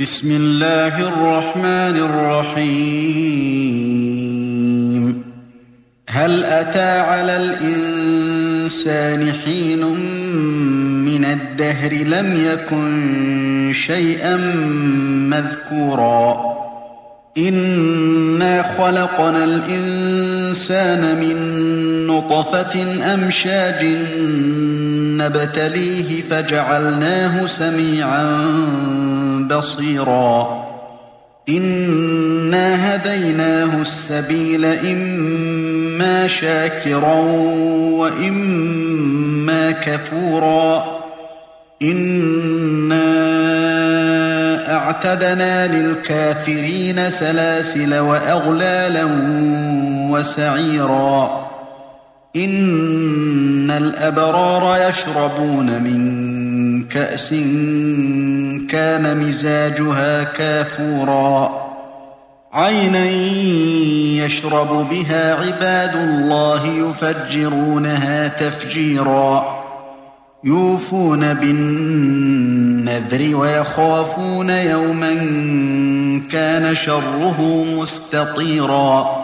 بسم الله الرحمن الرحيم. هل أتى على الإنسان حين من الدهر لم يكن شيئا مذكورا؟ إنا خلقنا الإنسان من نطفة أمشاج نبتليه فجعلناه سميعا بصيرا إنا هديناه السبيل إما شاكرا وإما كفورا إنا اعتدنا للكافرين سلاسل وأغلالا وسعيرا إن الأبرار يشربون من كأس كان مزاجها كافورا. عينا يشرب بها عباد الله يفجرونها تفجيرا. يوفون بالنذر ويخافون يوما كان شره مستطيرا.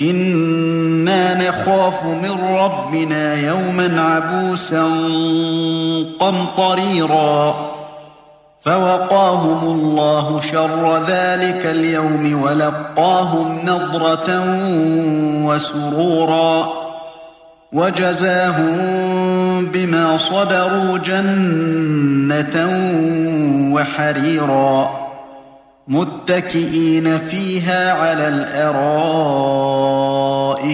إنا نخاف من ربنا يوما عبوسا قمطريرا فوقاهم الله شر ذلك اليوم ولقاهم نضرة وسرورا وجزاهم بما صبروا جنة وحريرا متكئين فيها على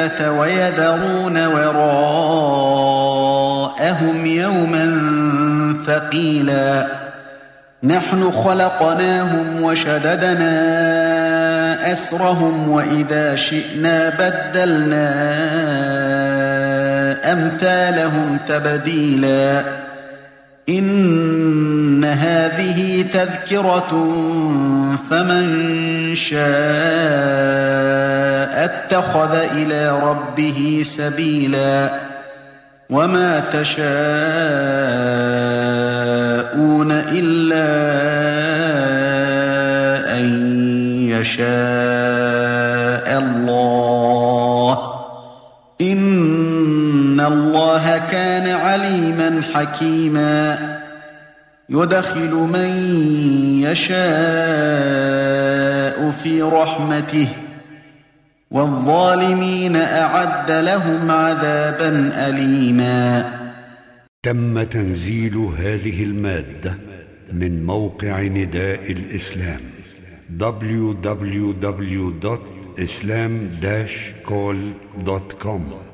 العاجلة ويذرون وراءهم يوما ثقيلا نحن خلقناهم وشددنا أسرهم وإذا شئنا بدلنا أمثالهم تبديلاً إن هذه تذكرة فمن شاء اتخذ إلى ربه سبيلا وما تشاءون إلا أن يشاء الله إن الله كان عليما حكيما يدخل من يشاء في رحمته والظالمين أعد لهم عذابا أليما تم تنزيل هذه المادة من موقع نداء الإسلام www.islam-call.com